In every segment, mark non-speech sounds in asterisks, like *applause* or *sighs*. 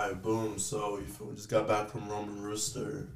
Alright, boom. So you feel we just got back from Roaming Rooster.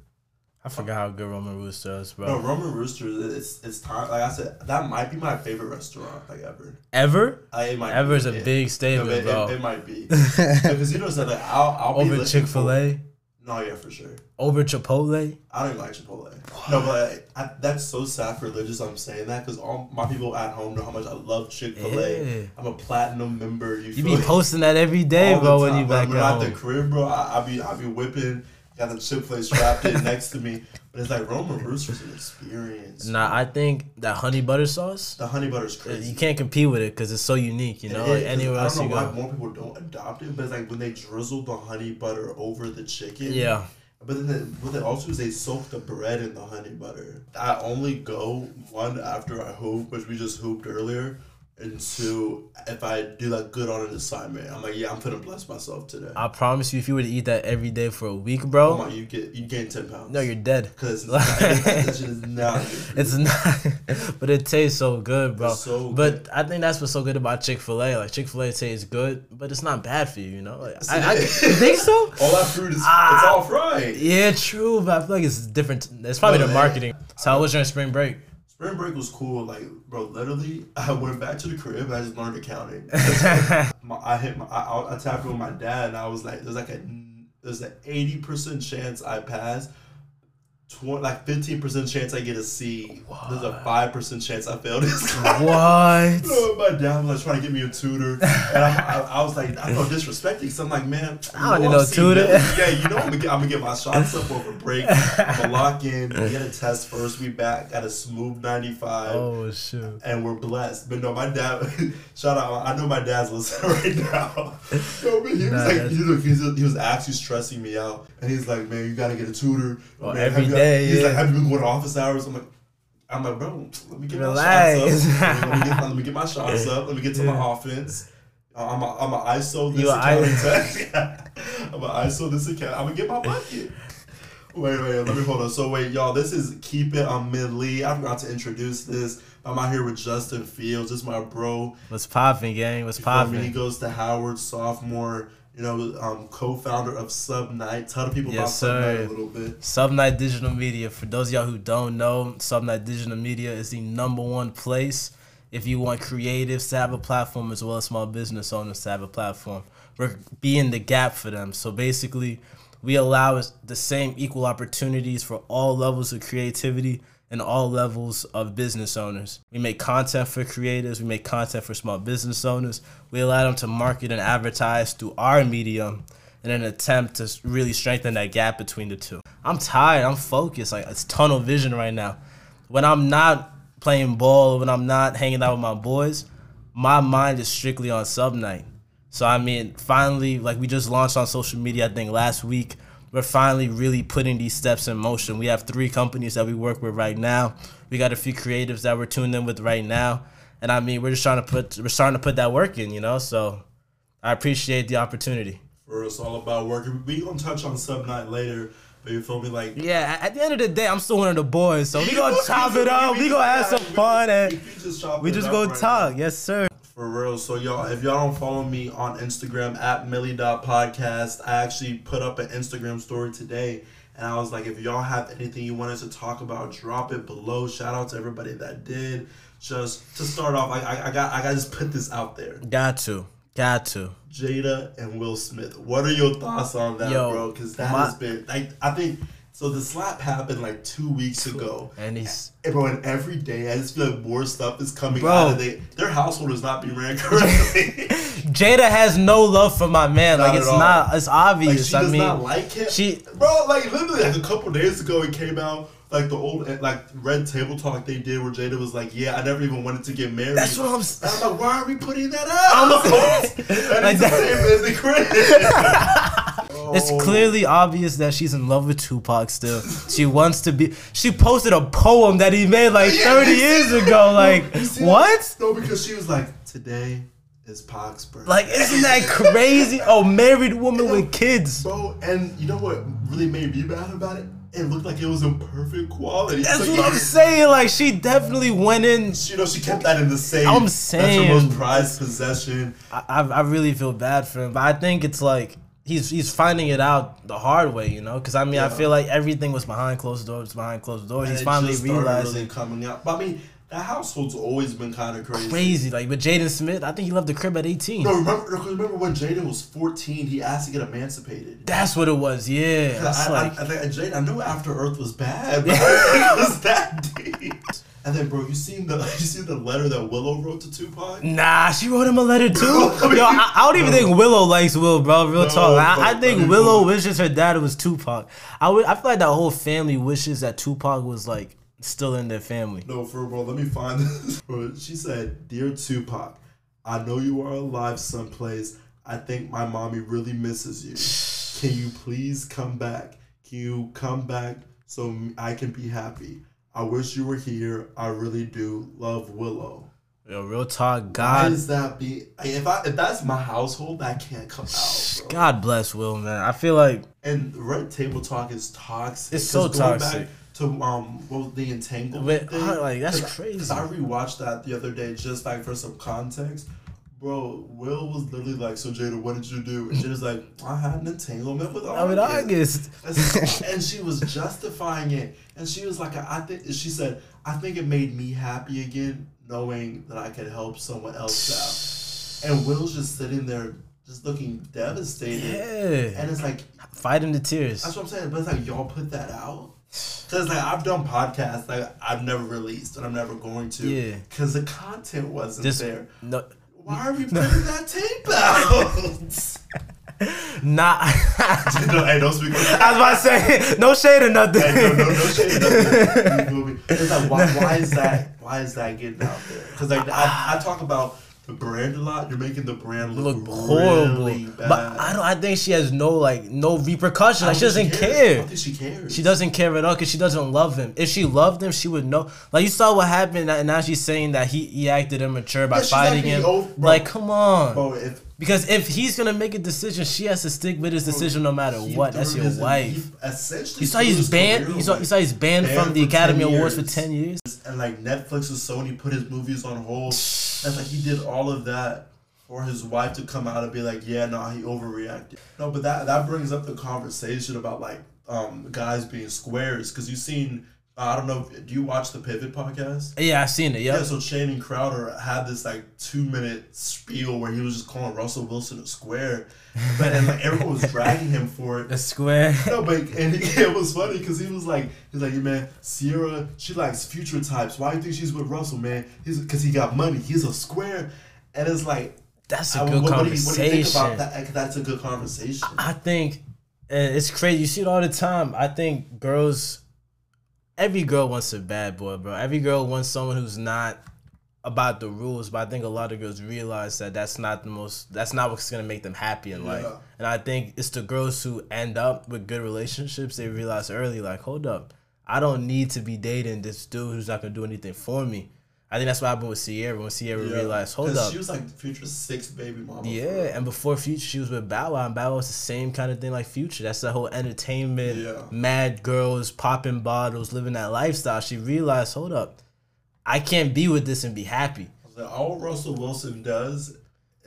I forgot how good Roaming Rooster is, bro. No, Roaming Rooster. It's it's time. Like I said, that might be my favorite restaurant like ever. Ever? I, it might Ever be, is a yeah. big No, statement, but it, bro. it, it might be *laughs* because you know something. Like, I'll I'll Over Chick Fil A, No, yeah, for sure. over Chipotle. I don't even like Chipotle. No, but I, that's so sacrilegious. I'm saying that because all my people at home know how much I love Chick Fil A. Yeah. I'm a platinum member. You, You be me? posting that every day, bro, when you back when at the crib, bro, I, I be I be whipping. Got the Chick Fil A strapped in next to me, but it's like Roaming Rooster's an experience. Nah, I think that honey butter sauce, The honey butter's crazy. you can't compete with it because it's so unique, you know? is, Like anywhere I else don't you know why go. more people don't adopt it, but it's like when they drizzle the honey butter over the chicken. Yeah. But then the, what they also is they soak the bread in the honey butter. I only go one after I hoop, which we just hooped earlier, and two if I do like good on an assignment. I'm like, yeah, I'm gonna bless myself today. I promise you, if you were to eat that every day for a week, oh bro, my, you get you gain ten pounds. no, you're dead. because *laughs* that shit is not. It's not, *laughs* but it tastes so good, bro. It's so but I think that's what's so good about Chick Fil A. Like Chick Fil A tastes good, but it's not bad for you, you know. Like, I, I, *laughs* you think so? all that fruit is Ah. it's all fried. Yeah, true, but I feel like it's different. It's probably the man. marketing. So how was your spring break? Spring break was cool. Like, bro, literally, *laughs* I went back to the crib and I just learned accounting. *laughs* *laughs* my, I hit my, I, I tapped with my dad and I was like, there's like a, there's an eighty percent chance I pass. Tw- like fifteen percent chance I get a C. There's a five percent chance I fail this class. *laughs* What? *laughs* So my dad was like trying to get me a tutor, and I'm, I, I was like, I felt disrespecting. So I'm like, man, *laughs* I don't need no tutor. Yeah, you know I'm gonna get, I'm gonna get my shots up over break. I'm gonna lock in, get a test first. We back at a smooth 95 Oh shoot. and we're blessed. But no, my dad, shout out, I know my dad's listening right now. No, but he was like, he was, he, was, he was actually stressing me out. And he's like, man, you gotta get a tutor. Well, man, every day, He's yeah. like, have you been going to office hours? I'm like, I'm like, bro, let me get Relax. my shots up. Let me get, *laughs* let me get my shots up. Let me get to my offense. I'm a, I'm a ISO this You account. I- *laughs* *laughs* I'm a ISO this account. I'm gonna get my bucket. Wait, wait, let me hold on. So wait, y'all, this is Keep It on Milli. I forgot to introduce this. I'm out here with Justin Fields. This is my bro. What's popping, gang? What's popping? He goes to Howard, sophomore. You know, um, co-founder of Sub. Tell the people Yes, about Subnite a little bit. Subnite Digital Media. For those of y'all who don't know, Subnite Digital Media is the number one place if you want creatives to have a platform as well as small business owners to have a platform. We're being the gap for them. So basically, we allow the same equal opportunities for all levels of creativity and all levels of business owners. We make content for creatives, we make content for small business owners. We allow them to market and advertise through our medium in an attempt to really strengthen that gap between the two. I'm tired. I'm focused. Like it's tunnel vision right now. When I'm not playing ball, when I'm not hanging out with my boys, my mind is strictly on Subnite. So I mean, finally, like we just launched on social media. I think last week. We're finally really putting these steps in motion. We have three companies that we work with right now. We got a few creatives that we're tuned in with right now, and I mean, we're just trying to put we're starting to put that work in, you know. So I appreciate the opportunity. For us, all about working. We gonna touch on Subnite later, but you feel me? Like Yeah, at the end of the day, I'm still one of the boys, so we gonna *laughs* chop it up. We gonna have some fun, and We just, chop we just up gonna right talk. Yes, sir. For real. So y'all, if y'all don't follow me on Instagram at milli.podcast, I actually put up an Instagram story today. And I was like, if y'all have anything you want us to talk about, drop it below. Shout out to everybody that did. Just to start off, I, I, I got I got to just put this out there. Got to, got to. Jada and Will Smith. What are your thoughts on that, Yo, bro? Because that my- has been like I think so. The slap happened like two weeks ago. And he's And bro, and every day I just feel like more stuff is coming Bro. out of they, their household is not being ran correctly. *laughs* Jada has no love for my man. Not Like it's not. It's like obvious. she I does mean, not like him. she- bro, like literally like a couple days ago it came out like the old like red table talk they did where Jada was like, yeah, I never even wanted to get married. That's what I'm And saying. I'm like, why are we putting that out? that Like *laughs* is *laughs* the that- same as the. *laughs* It's clearly obvious that she's in love with Tupac still. She wants to be. She posted a poem that he made like 30 you years ago. Like, what? that? No, because she was like, today is Pac's birthday. Like, isn't that crazy? Oh, married woman with kids. Bro, and you know what really made me mad about it? It looked like it was in perfect quality. That's what I'm saying. Like, she definitely went in. You know, she kept that in the safe. I'm That's saying. her most prized possession. I, I I really feel bad for him, but I think it's like he's he's finding it out the hard way, you know. Because I mean, I feel like everything was behind closed doors, behind closed doors. And he's finally realizing really coming out. But I mean, that household's always been kind of crazy. crazy. Like, with Jaden Smith, I think he left the crib at eighteen. No, remember, remember when Jaden was 14, he asked to get emancipated. That's what it was. Yeah, that's I, like I, I, think Jaden, I knew After Earth was bad, *laughs* but *laughs* it was that deep. And then, bro, you seen the *laughs* you seen the letter that Willow wrote to Tupac? Nah, she wrote him a letter too. Yo, I mean, I, I don't even no. think Willow likes Will, bro. Real No, talk. I, I think Willow wishes her dad was Tupac. I would, I feel like that whole family wishes that Tupac was like still in their family. No, for real, let me find this. *laughs* She said, "Dear Tupac, I know you are alive someplace. I think my mommy really misses you. Can you please come back? Can you come back so I can be happy? I wish you were here. I really do. Love Willow." Yo, real talk. Why God, is that be? If I if that's my household, that can't come out. Bro. God bless Will, man. I feel like And red table talk is toxic. It's so toxic. Back to um, what was the entanglement But, thing? like, that's 'Cause- crazy. 'cause I rewatched that the other day just like for some context. Bro, Will was literally like, "So Jada, what did you do?" And Jada's like, "I had an entanglement with August." I mean, August." August. *laughs* and she was justifying it, and she was like, "I think," she said, "I think it made me happy again, knowing that I could help someone else out." And Will's just sitting there, just looking devastated, Yeah, and it's like, fighting the tears. that's what I'm saying. But it's like y'all put that out. Cause like I've done podcasts like I've never released and I'm never going to. Yeah. Cause the content wasn't This there. no, Why are we putting that tape out? *laughs* not. *laughs* no, hey, don't speak. I was about to say no shade or nothing. Hey, no, no, no shade. or nothing. You feel me? *laughs* It's like why, why is that? Why is that getting out there? Because like I, I talk about the brand a lot. You're making the brand look, look horrible. really bad. But I don't. I think she has no like no repercussions. Like she doesn't. I care. don't think she cares. She doesn't care at all because she doesn't love him. If she loved him, she would know. Like you saw what happened, and now she's saying that he, he acted immature by Yeah, fighting him. bro. like, come on. Bro, if Because if he's gonna make a decision, she has to stick with his decision no matter what. That's your wife. essentially, You saw he's banned. You saw, you saw he's banned, Banned from the Academy Awards for ten years. and like Netflix and Sony put his movies on hold. *sniffs* That's like he did all of that for his wife to come out and be like, yeah, no, he overreacted. No, but that that brings up the conversation about like um guys being squares because you've seen. I don't know. Do you watch the Pivot podcast? Yeah, I've seen it. Yeah, Yep. so Channing Crowder had this like two minute spiel where he was just calling Russell Wilson a square, but and like everyone was dragging him for it. The square. *laughs* No, but and he, it was funny because he was like, he's like, yeah, man, Ciara, she likes future types. Why do you think she's with Russell, man? He's because he got money. He's a square, and it's like, That's a I- good what, what do you, what do you think conversation. about that? Like, That's a good conversation. I think and it's crazy. You see it all the time. I think girls, every girl wants a bad boy, bro. Every girl wants someone who's not about the rules. But I think a lot of girls realize that that's not the most. That's not what's gonna make them happy in life. Yeah. And I think it's the girls who end up with good relationships. They realize early, like, hold up, I don't need to be dating this dude who's not gonna do anything for me. I think that's what happened with Ciara when Ciara Yeah. realized, hold up, She was like Future's sixth baby mama. yeah, and before Future, she was with Bow Wow, and Bow Wow was the same kind of thing like Future. That's the whole entertainment, Yeah. mad girls, popping bottles, living that lifestyle. She realized, hold up, I can't be with this and be happy. Like, all Russell Wilson does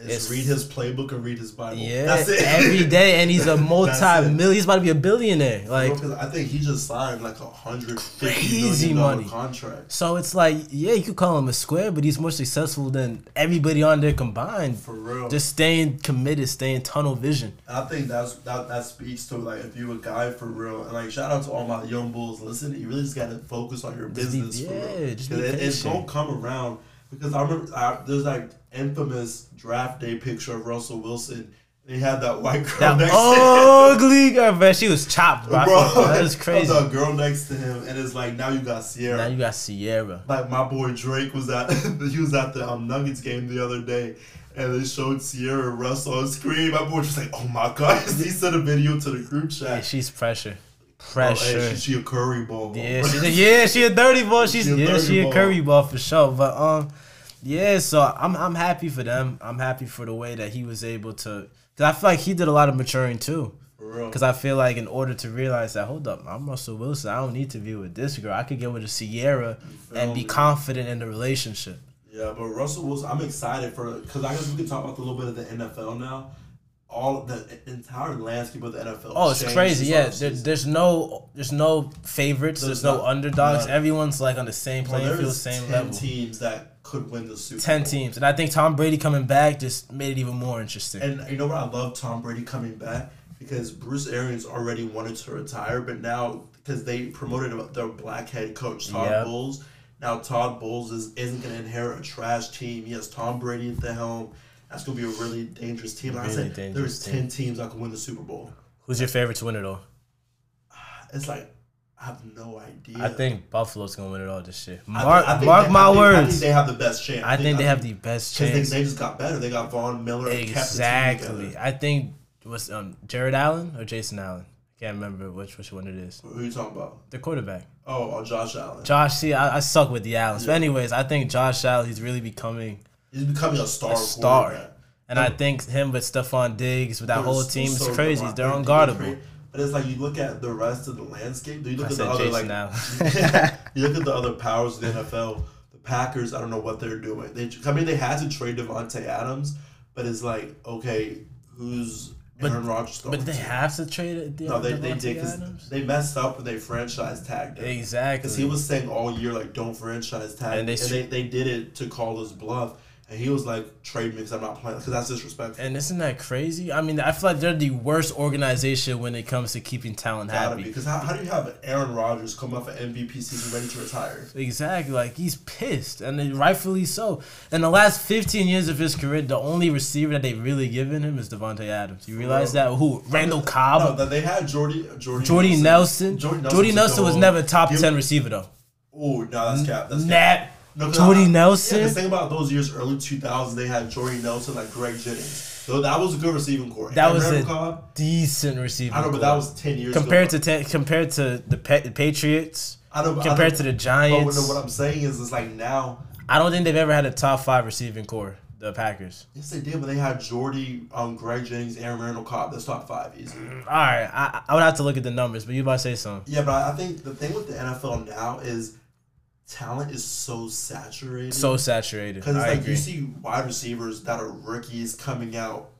It's- read his playbook and read his Bible. Yeah, That's it. every day, and he's a *laughs* multi-million. He's about to be a billionaire. Like, I think he just signed like a hundred Crazy money. contract. so it's like, yeah, you could call him a square, but he's more successful than everybody on there combined. For real. Just staying committed, staying tunnel vision. I think that's that that speaks to like if you a guy for real and like shout out to all my young bulls. Listen, you really just gotta focus on your Just be- business. for yeah, real. just be it, it's gonna come around because I remember I, there's like infamous draft day picture of Russell Wilson. And he had that white girl That next to ugly girl, man. She was chopped, bro. Bro, that is *laughs* crazy. That girl next to him, and it's like now you got Ciara. Now you got Ciara. like my boy Drake was at *laughs* he was at the um, Nuggets game the other day, and they showed Ciara and Russ on screen. My boy was just like, "Oh my god!" *laughs* he sent a video to the group Yeah, chat. she's pressure. Oh, Pressure. hey, she, she a curry ball. yeah, she, yeah, she a dirty ball. *laughs* She's She yeah, she a curry ball for sure. But um, yeah. So I'm I'm happy for them. I'm happy for the way that he was able to. Cause I feel like he did a lot of maturing too. for real. Cause I feel like in order to realize that, hold up, I'm Russell Wilson. I don't need to be with this girl. I could get with a Ciara and be me? confident in the relationship. Yeah, but Russell Wilson, I'm excited for because I guess we can talk about a little bit of the NFL now. All the entire landscape of the NFL. Oh, it's crazy. Yeah, there, there's no there's no favorites. There's, There's no not- underdogs. Everyone's like on the same Well, playing field, there's same ten level. teams that could win the Super Ten Bowl. teams, and I think Tom Brady coming back just made it even more interesting. And you know what? I love Tom Brady coming back because Bruce Arians already wanted to retire, but now because they promoted their black head coach Todd Yep. Bowles, now Todd Bowles is isn't going to inherit a trash team. He has Tom Brady at the helm. That's going to be a really dangerous team. Like I said, there's ten teams that can win the Super Bowl. Who's your favorite to win it all? *sighs* It's like I have no idea. I think Buffalo's gonna win it all this year. I Mark, think- I think mark they- my I think, I words. think they have the best chance. I think they have the best chance. they, they just got better. They got Von Miller. and kept the Exactly. I think was um Jared Allen or Jason Allen. Can't remember which which one it is. Who are you talking about? The quarterback. Oh, oh Josh Allen. Josh, see, I, I suck with the Allens. But anyways, I think Josh Allen, he's really becoming He's becoming a star. a star. And I think him with Stefon Diggs, with that whole so- team, is so crazy. good. They're unguardable. But it's like you look at the rest of the landscape. You look I at the other Jason like Allen. *laughs* you look at the other powers of the NFL. The Packers, I don't know what they're doing. They, I mean, they had to trade Davante Adams, but it's like, okay, who's But- Aaron Rodgers? But they have to trade it. no, they, they did because they messed up when they franchise tagged him. Exactly. Because he was saying all year, like, don't franchise tag. And And they they, they, did it to call his bluff. And he was like, trade me because I'm not playing. Because that's disrespectful. And isn't that crazy? I mean, I feel like they're the worst organization when it comes to keeping talent Gotta happy. Because how, how do you have Aaron Rodgers come off an MVP season ready to retire? Exactly. Like he's pissed, and rightfully so. In the last 15 years of his career, the only receiver that they've really given him is Davante Adams. You realize that? Who? Randall No, Cobb, that they had Jordy Jordy, Jordy Nelson. Jordy Jordy Nelson was never top He- 10 receiver though. Oh, no, that's cap. That's cap. Nat. No, Jordy I- Nelson? Yeah, 'cause think about those years, early 2000s, they had Jordy Nelson, like Greg Jennings. So that was a good receiving corps. That And was a Cobb, decent receiving. I know, but that was 10 years compared ago. to ten, compared to the, Pa- the Patriots. I know, but I compared know- to the But Giants. what, what I'm saying is, it's like now, I don't think they've ever had a top five receiving corps. The Packers. yes, they did, but they had Jordy, um, Greg Jennings, Aaron Randall Cobb. That's top five easy. All right, I, I would have to look at the numbers, but you about to say something. Yeah, but I I think the thing with the NFL now is talent is so saturated. So saturated. Because like agree. you see wide receivers that are rookies coming out,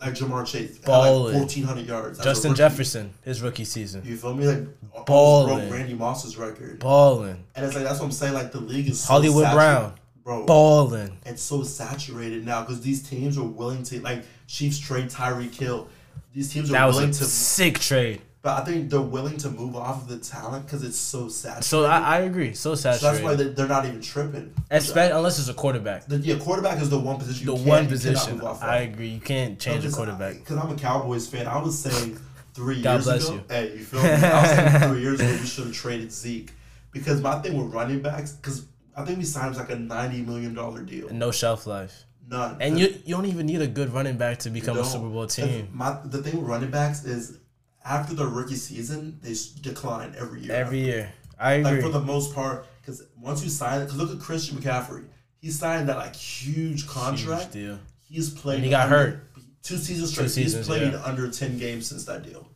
like Ja'Marr Chase, at like Balling. fourteen hundred yards. Justin. Jefferson, his rookie season, You feel me? Like Balling. broke Randy Moss's record, balling. and it's like that's what I'm saying. Like the league is so Hollywood Brown, bro. balling. It's so saturated now because these teams are willing to like Chiefs trade Tyreek Hill. These teams are That willing to, sick trade. But I think they're willing to move off of the talent because it's so saturated. So I, I agree. So So that's why they, they're not even tripping. Espe- unless it's a quarterback. The, yeah, quarterback is the one position. The one position. I agree. You can't change a quarterback. Because I'm a Cowboys fan. I was saying three God years bless ago. you. Hey, you feel me? I was saying three years ago *laughs* we should have traded Zeke. Because my thing with running backs, because I think we signed like a ninety million dollar deal. And no shelf life. None. And you you don't even need a good running back to become a. Super Bowl team. My the thing with running backs is after the rookie season they decline every year. Every year. I like agree. for the most part, because once you sign it, look at Christian McCaffrey, he signed that like huge Huge contract. deal. He's played. And he got under- hurt. Two seasons straight. seasons, He's played yeah. under ten games since that deal.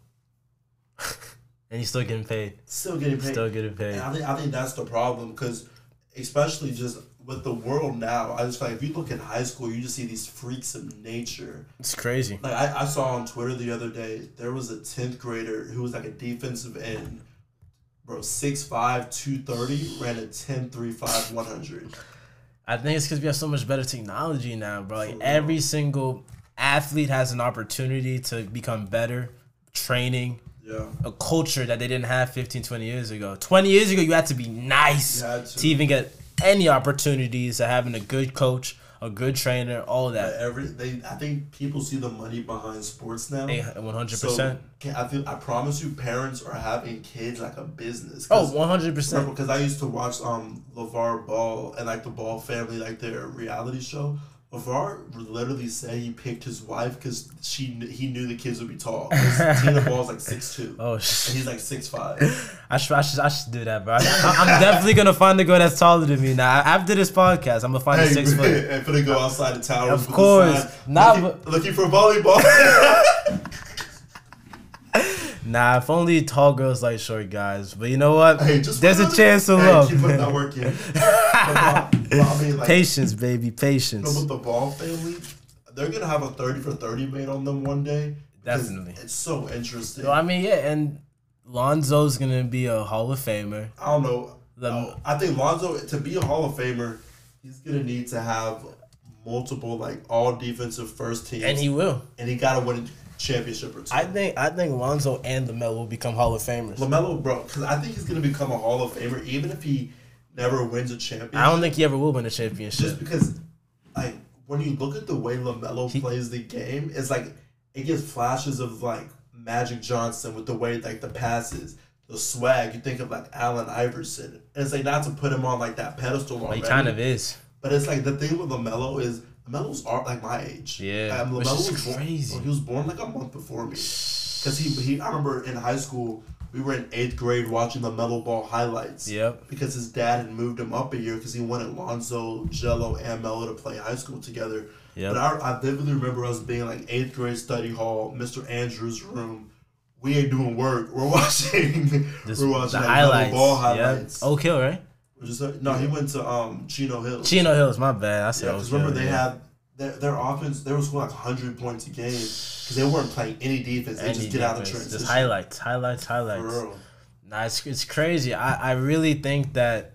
*laughs* And he's still getting paid. Still getting paid. Still getting paid. And I think I think that's the problem because, especially just with the world now, I just feel like if you look at high school, you just see these freaks of nature. It's crazy. Like I, I saw on Twitter the other day, there was a tenth grader who was like a defensive end, bro, 6'5", 230, ran a 10 3 5 100. I think it's because we have so much better technology now, bro. Like every single athlete has an opportunity to become better, training, Yeah. a culture that they didn't have 15, 20 years ago. 20 years ago, you had to be nice to. to even get any opportunities of having a good coach, a good trainer, all But that. every they, I think people see the money behind sports now. 100%. So I feel I promise you, parents are having kids like a business. oh, 100%. because I used to watch um LaVar Ball and like the Ball family, like their reality show. Would literally said he picked his wife because she he knew the kids would be tall. Tina Ball's like six two, *laughs* Oh, and shit. he's like six five. I should, I should, I should do that, bro. I, I'm definitely gonna find a girl that's taller than me now. After this podcast, I'm gonna find a Hey, six *laughs* foot. and finna go outside the tower. Of course. Nah, looking, but- looking for volleyball. *laughs* Nah, if only tall girls like short guys. But you know what? hey, just There's a chance to hey, love. Keep putting that work in. But, I mean, like, patience, baby, patience. with the Ball family, they're gonna have a thirty for thirty made on them one day. Definitely. it's so interesting. So I mean, yeah, and Lonzo's gonna be a Hall of Famer. I don't know. The- I think Lonzo to be a Hall of Famer, he's gonna need to have multiple like all defensive first teams, And he will. and he gotta win a championship or two. I think I think Lonzo and Lamelo will become Hall of Famers. Lamelo, bro, because I think he's gonna become a Hall of Famer even if he never wins a championship. I don't think he ever will win a championship. just because, like, when you look at the way Lamelo He- plays the game, it's like it gives flashes of like Magic Johnson with the way like the passes, the swag. You think of like Allen Iverson, and it's like not to put him on like that pedestal Well, already. he kind of is. But it's like the thing with Lamelo is Lamelo's are like my age. Yeah, um, which Lamelo is was born, crazy. He was born like a month before me. *sighs* Cause he he I remember in high school we were in eighth grade watching the Melo Ball highlights. Yep. Because his dad had moved him up a year because he wanted Lonzo, Gelo, and Melo to play high school together. Yep. But I, I vividly remember us being like eighth grade study hall, Mr. Andrews' room. We ain't doing work. We're *laughs* watching. This, we're watching the like, highlights. Melo Ball Yep. highlights. Oak Hill, right? You say? No, he went to um Chino Hills. Chino Hills. My bad. I said Yeah, Oak because Hill. remember they yeah. had their, their offense. They were scoring like hundred points a game because they weren't playing any defense. They Any just get out of defense. transition. Just highlights, highlights, For highlights. real. Nah, it's, it's crazy. I, I really think that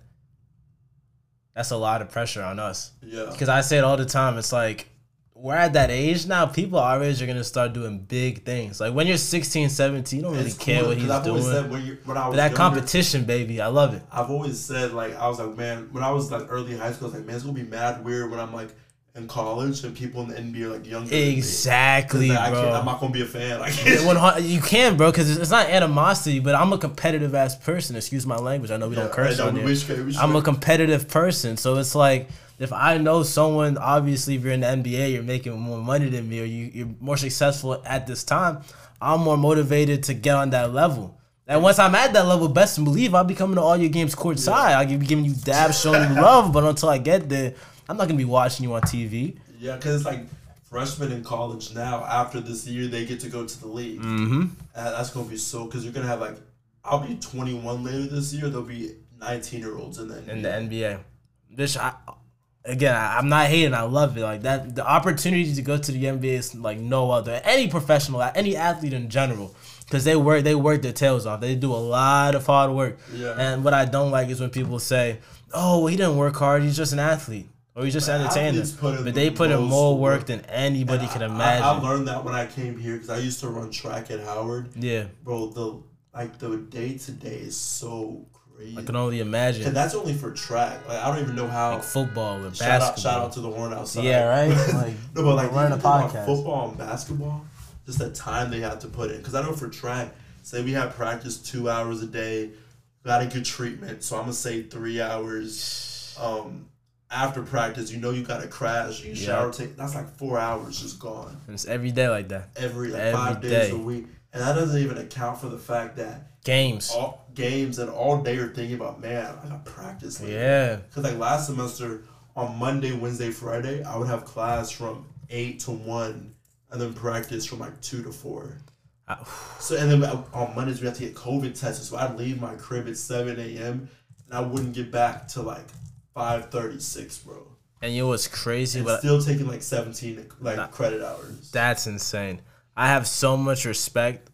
that's a lot of pressure on us. Yeah. Because I say it all the time. It's like we're at that age now. People our age are gonna start doing big things. Like when you're 16, 17, you don't really It's care cool, what he's I've doing. said when, you, when I was But that younger, competition, baby, I love it. I've always said like I was like man when I was like early high school I was like man it's gonna be mad weird when I'm like in college and people in the NBA are like younger. than me. 'Cause, Exactly, like, I I'm not gonna be a fan. I can't. You can, bro, because it's not animosity, but I'm a competitive ass person. Excuse my language. I know we don't curse right, on here. Should, I'm a competitive person, so it's like if I know someone, obviously, if you're in the NBA, you're making more money than me, or you, you're more successful at this time. I'm more motivated to get on that level. And once I'm at that level, best believe I'll be coming to all your games courtside. I'll be giving you dabs, showing you love. But until I get there, I'm not gonna be watching you on TV. Yeah, because it's like freshmen in college now. After this year, they get to go to the league. Mm-hmm. And that's gonna be so because you're gonna have like I'll be 21 later this year. There'll be 19 year olds in the NBA. in the NBA. This I, again, I, I'm not hating. I love it. Like that, the opportunity to go to the NBA is like no other. Any professional, any athlete in general, because they work, they work their tails off. They do a lot of hard work. Yeah. And what I don't like is when people say, "Oh, well, he didn't work hard. He's just an athlete." Or he's just But put but they put in more work. than anybody And I- imagine. I, I learned that when I came here because I used to run track at Howard. yeah, Bro, the like the day to day is so crazy. I can only imagine. and that's only for track. Like I don't even know how. like football or shout out, basketball. shout out to the horn outside. Yeah, right? *laughs* Like, no, but like running a podcast. football and basketball, just the time they have to put in. Because I know for track, say we have practice two hours a day, got to good treatment. So I'm gonna say three hours. Um, after practice, you know you got to crash. You Yeah. shower, take. That's like four hours just gone And it's every day like that. every like Every five days a week, and that doesn't even account for the fact that Games. all games and all day are thinking about man, I got practice. later. Yeah. Because like last semester, on Monday, Wednesday, Friday, I would have class from eight to one, and then practice from like two to four. Ah, I- *sighs* So and then uh, on Mondays we have to get COVID tested. So I'd leave my crib at seven a.m. and I wouldn't get back to like five thirty six, bro. And you know what's crazy? And But still taking like seventeen like credit hours. That's insane. I have so much respect.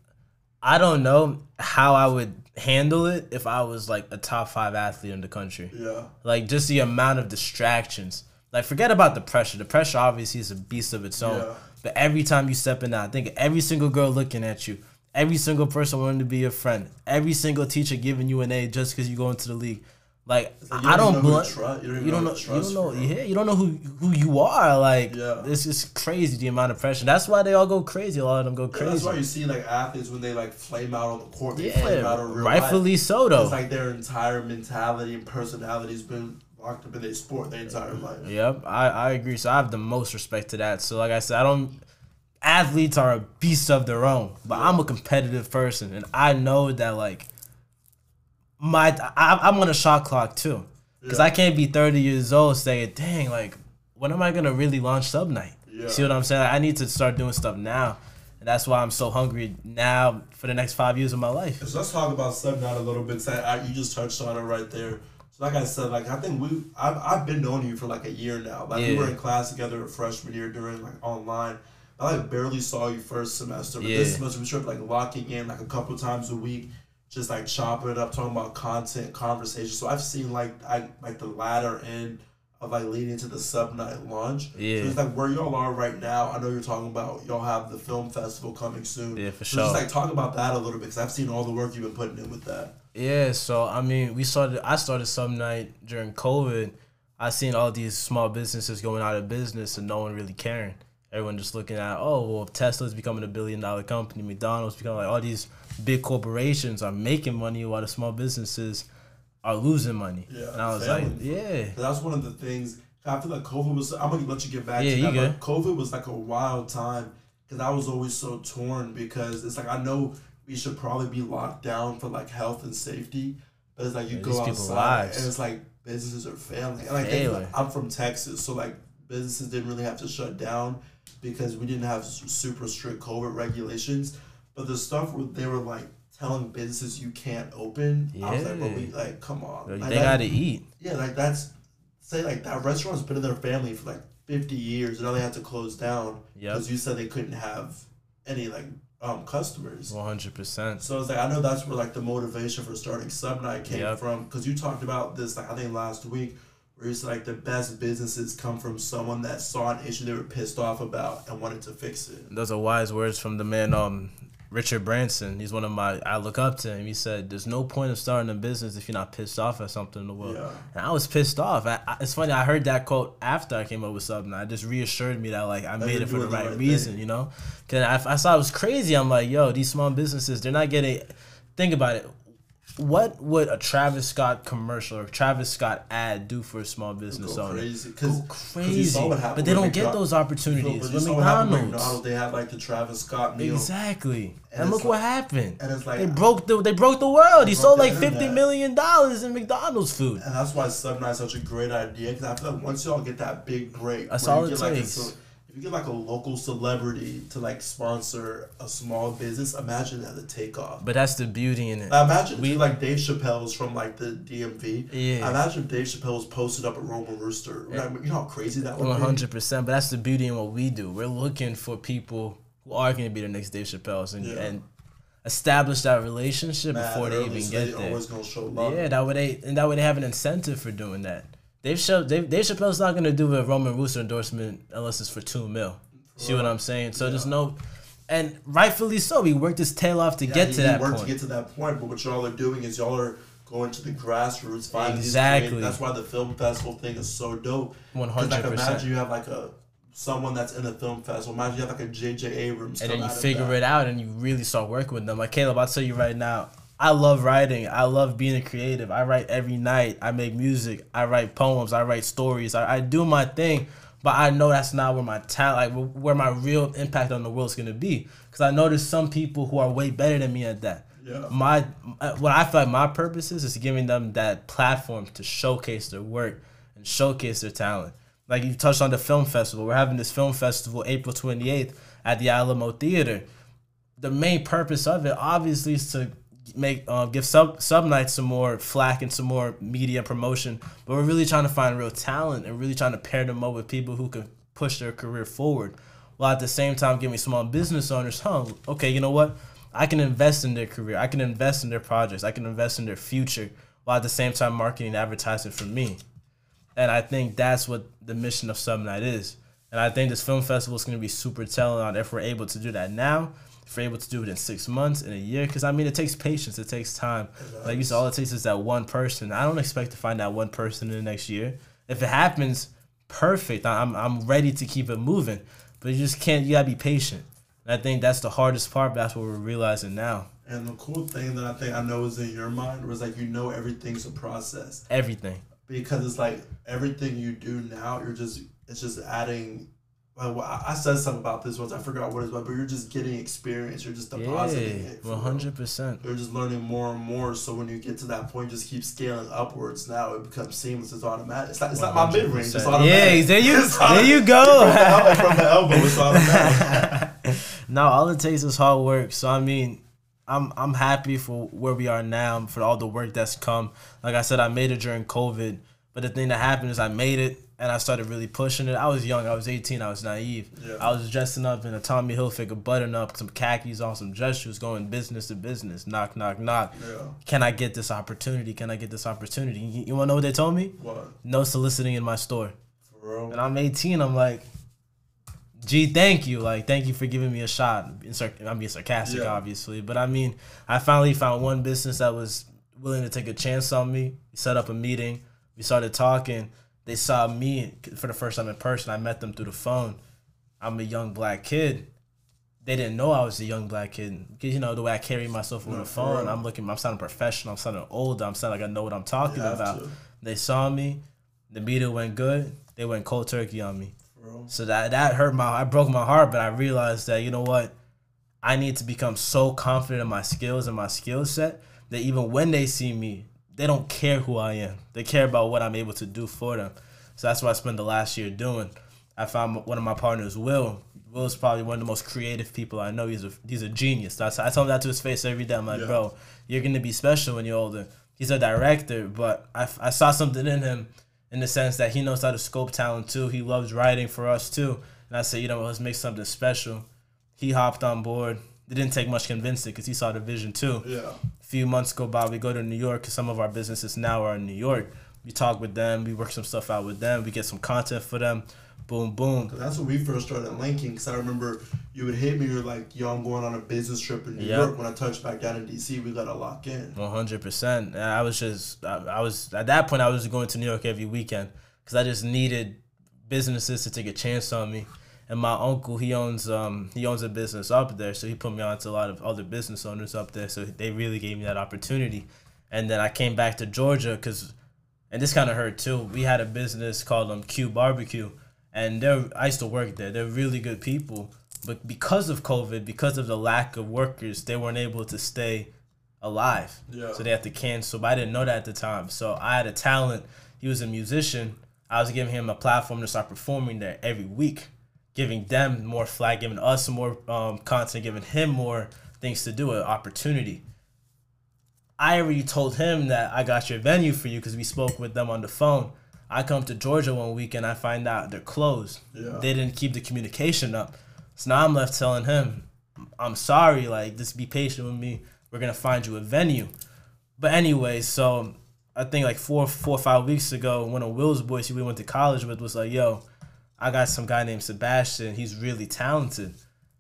I don't know how I would handle it if I was like a top five athlete in the country. Yeah. Like just the amount of distractions. Like forget about the pressure. The pressure obviously is a beast of its own. Yeah. But every time you step in, I think every single girl looking at you, every single person wanting to be your friend, every single teacher giving you an A just because you go into the league. Like, like you I don't don't bl- trust. You don't you don't know. You don't know. Yeah, you don't know who who you are. Like, Yeah. it's just crazy the amount of pressure. That's why they all go crazy. A lot of them go Yeah, that's why you see like athletes when they like flame out on the court, they flame out Yeah, real rightfully life. so though. It's like their entire mentality and personality has been locked up in their sport their entire life. Yep, I, I agree. So I have the most respect to that. So like I said, I don't. Athletes are a beast of their own, but I'm a competitive person, and I know that like my I, I'm on a shot clock too, because Yeah. I can't be 30 years old saying, "Dang, like when am I gonna really launch Subnite?" Yeah. See what I'm saying? I need to start doing stuff now, and that's why I'm so hungry now for the next five years of my life. So let's talk about Subnite a little bit. I, I, you just touched on it right there. So like I said, like I think we I've, I've been knowing you for like a year now. Like we were in class together freshman year during like online. I like barely saw you first semester, but this Yeah. semester we started like locking in like a couple times a week, just like chopping it up, talking about content, conversation. So I've seen like I like the latter end of like leading to the Subnite launch. Yeah. So it's like where y'all are right now. I know you're talking about y'all have the film festival coming soon. Yeah, for So just like talk about that a little bit because I've seen all the work you've been putting in with that. Yeah, so I mean, we started. I started sub night during COVID. I seen all these small businesses going out of business and no one really caring. Everyone just looking at, oh, well, Tesla's becoming a billion dollar company. McDonald's becoming like all these big corporations are making money while the small businesses are losing money. Yeah, and I was failing. like, yeah, That's one of the things. I feel like COVID was. I'm gonna let you get back Yeah, to that. But COVID was like a wild time because I was always so torn because it's like I know we should probably be locked down for like health and safety, but it's like you Yeah, go outside and it's like businesses are failing. And like think Failing. about- I'm from Texas, so like businesses didn't really have to shut down because we didn't have super strict COVID regulations. But the stuff where they were like telling businesses you can't open, I was like, well, we like come on, they Like, that- gotta eat. yeah, like that's say like that restaurant's been in their family for like fifty years, and now they had to close down Yep, because you said they couldn't have any like um customers. one hundred percent. So it's like I know that's where like the motivation for starting Subnite came Yep. from because you talked about this like I think last week where said like the best businesses come from someone that saw an issue they were pissed off about and wanted to fix it. Those are wise words from the man, um, Richard Branson. He's one of my. I look up to him. He said, "There's no point of starting a business if you're not pissed off at something in the world." Yeah. And I was pissed off. I, I, it's funny. I heard that quote after I came up with something. I just reassured me that like I made it for the right, right reason. You know, because I, I saw it was crazy. I'm like, yo, these small businesses, they're not getting. Think about it. What would a Travis Scott commercial or Travis Scott ad do for a small business Go owner? crazy Go crazy. But they don't get those opportunities you what McDonald's. McDonald's. They had like the Travis Scott meal. Exactly. And And, look what happened. And it's like They broke the they broke the world. He sold like fifty internet. million dollars in McDonald's food. And that's why Subnite is such a great idea because I feel like once y'all get that big break, That's all it like takes. ce- if you get like a local celebrity to like sponsor a small business, imagine that the takeoff. But that's the beauty in it. Now imagine We- like Dave Chappelle's from like the DMV. Yeah. Imagine if Dave Chappelle's posted up a Roaming Rooster. Like, you know how crazy that would One be. hundred percent. But that's the beauty in what we do. We're looking for people who are going to be the next Dave Chappelle's and, Yeah. and establish that relationship Mad before they even get they there. always gonna show love. Yeah, that way they and that way they have an incentive for doing that. Chappelle, Dave, Dave Chappelle's not gonna do a Roaming Rooster endorsement unless it's for two mil. See what I'm saying? So there's no, and rightfully so. He worked his tail off to Yeah, get he- to he that worked point. to get to that point. But what y'all are doing is y'all are going to the grassroots, finding Exactly. That's why the film festival thing is so dope. 100%. Like imagine you have like a someone that's in the film festival. Imagine you have like a J.J. Abrams. and then you figure it out and you really start working with them. Like Caleb, I'll tell you right now, I love writing. I love being a creative. I write every night. I make music. I write poems. I write stories. I, I do my thing, but I know that's not where my talent, like where my real impact on the world is gonna be. Because I know there's some people who are way better than me at that. Yeah. My uh, what I feel like my purpose is is giving them that platform to showcase their work and showcase their talent. Like you touched on the film festival. We're having this film festival April 28th at the Alamo Theater. The main purpose of it obviously is to make uh, give sub Subnites some more flack and some more media promotion. But we're really trying to find real talent and really trying to pair them up with people who can push their career forward, while at the same time giving small business owners, huh? Okay, you know what? I can invest in their career. I can invest in their projects. I can invest in their future, while at the same time marketing and advertising for me. And I think that's what the mission of Subnite is. And I think this film festival is going to be super telling on if we're able to do that now, if we're able to do it in six months, in a year. Because I mean, it takes patience, it takes time. Like you said, all it takes is that one person. I don't expect to find that one person in the next year. If it happens, perfect. I'm I'm ready to keep it moving. But you just can't. You gotta be patient. And I think that's the hardest part. But that's what we're realizing now. And the cool thing that I think I know is in your mind was like you know everything's a process Everything. because it's like everything you do now you're just it's just adding. I said something about this once. I forgot what it's about, but you're just getting experience. You're just depositing Yeah, it. for hundred percent. You're just learning more and more. So when you get to that point, just keep scaling upwards. Now it becomes seamless. It's automatic. It's not. it's like my mid range. It's automatic. Yeah, there you It's there you From go. the from the elbow, it's automatic. *laughs* no, all it takes is hard work. So I mean, I'm I'm happy for where we are now, for all the work that's come. Like I said, I made it during COVID, but the thing that happened is I made it and I started really pushing it. I was young, I was 18, I was naive. Yeah. I was dressing up in a Tommy Hilfiger button up, some khakis on, some dress shoes, going business to business, knock, knock, knock. Yeah. Can I get this opportunity? Can I get this opportunity? You, you want to know what they told me? What? No soliciting in my store. For real? And I'm 18. I'm like, gee, thank you. Like, thank you for giving me a shot. I'm being sarcastic, Yeah. obviously. But I mean, I finally found one business that was willing to take a chance on me. Set up a meeting. We started talking. They saw me for the first time in person. I met them through the phone. I'm a young black kid. They didn't know I was a young black kid because you know the way I carry myself on No, the phone. I'm looking. I'm sounding professional. I'm sounding older. I'm sounding like I know what I'm talking about. to. They saw me. The meeting went good. They went cold turkey on me. So that that hurt my I broke my heart, but I realized that you know what? I need to become so confident in my skills and my skill set that even when they see me, they don't care who I am. They care about what I'm able to do for them. So that's what I spent the last year doing. I found one of my partners, Will. Will's probably one of the most creative people I know. He's a he's a genius. That's I tell him that to his face every day. I'm like, Yeah. bro, you're gonna be special when you're older. He's a director, but I, I saw something in him in the sense that he knows how to scope talent too. He loves writing for us too. And I said, you know, let's make something special. He hopped on board. It didn't take much convincing because he saw the vision too. Yeah. Few months go by, we go to New York because some of our businesses now are in New York. We talk with them, we work some stuff out with them, we get some content for them. Boom, boom. That's when we first started linking. Cause I remember you would hit me. You're like, "Yo, I'm going on a business trip in New Yeah. York." When I touched back down in DC, we gotta lock in. One hundred percent. I was just, I, I was at that point. I was going to New York every weekend because I just needed businesses to take a chance on me. And my uncle, he owns, um, he owns a business up there, so he put me on to a lot of other business owners up there. So they really gave me that opportunity. And then I came back to Georgia because, and this kind of hurt too. We had a business called um Q Barbecue, and they're I used to work there. They're really good people, but because of COVID, because of the lack of workers, they weren't able to stay alive. Yeah. So they had to cancel. But I didn't know that at the time. So I had a talent. He was a musician. I was giving him a platform to start performing there every week, giving them more flag, giving us more um, content, giving him more things to do, an opportunity. I already told him that I got your venue for you because we spoke with them on the phone. I come to Georgia one week and I find out they're closed. Yeah. They didn't keep the communication up. So now I'm left telling him, I'm sorry, like, just be patient with me. We're gonna find you a venue. But anyway, so I think like four, four or five weeks ago, one of Will's boys who we went to college with was like, "Yo, I got some guy named Sebastian. He's really talented."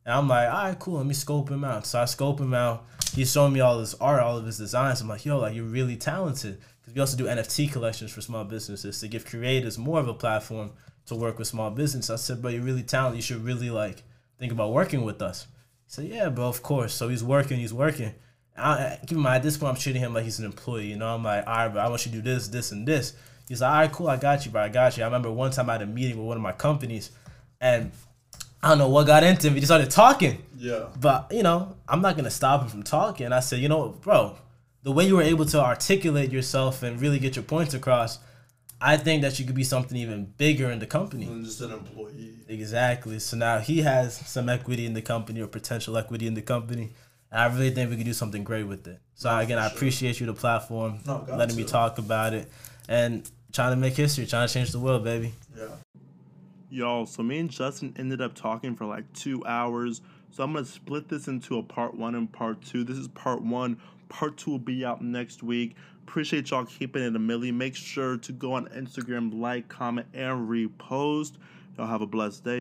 And I'm like, "All right, cool. Let me scope him out." So I scope him out. He's showing me all his art, all of his designs. I'm like, "Yo, like you're really talented." Because we also do NFT collections for small businesses to give creators more of a platform to work with small business. I said, "Bro, you're really talented. You should really like think about working with us." He said, "Yeah, bro, of course." So he's working. He's working. I, keep in mind, at this point, I'm treating him like he's an employee. You know, I'm like, all right, bro, I want you to do this, this, and this. He's like, all right, cool, I got you, bro, I got you. I remember one time I had a meeting with one of my companies, and I don't know what got into him. He just started talking, Yeah. but you know, I'm not gonna stop him from talking. I said, you know, bro, the way you were able to articulate yourself and really get your points across, I think that you could be something even bigger in the company. And just an employee. Exactly. So now he has some equity in the company or potential equity in the company. And I really think we could do something great with it. So again, I sure. appreciate you the platform, No, letting me talk about it, and trying to make history, trying to change the world, baby. Yeah. Y'all, so me and Justin ended up talking for like two hours. So I'm gonna split this into a part one and part two. This is part one. Part two will be out next week. Appreciate y'all keeping it a milli. Make sure to go on Instagram, like, comment, and repost. Y'all have a blessed day.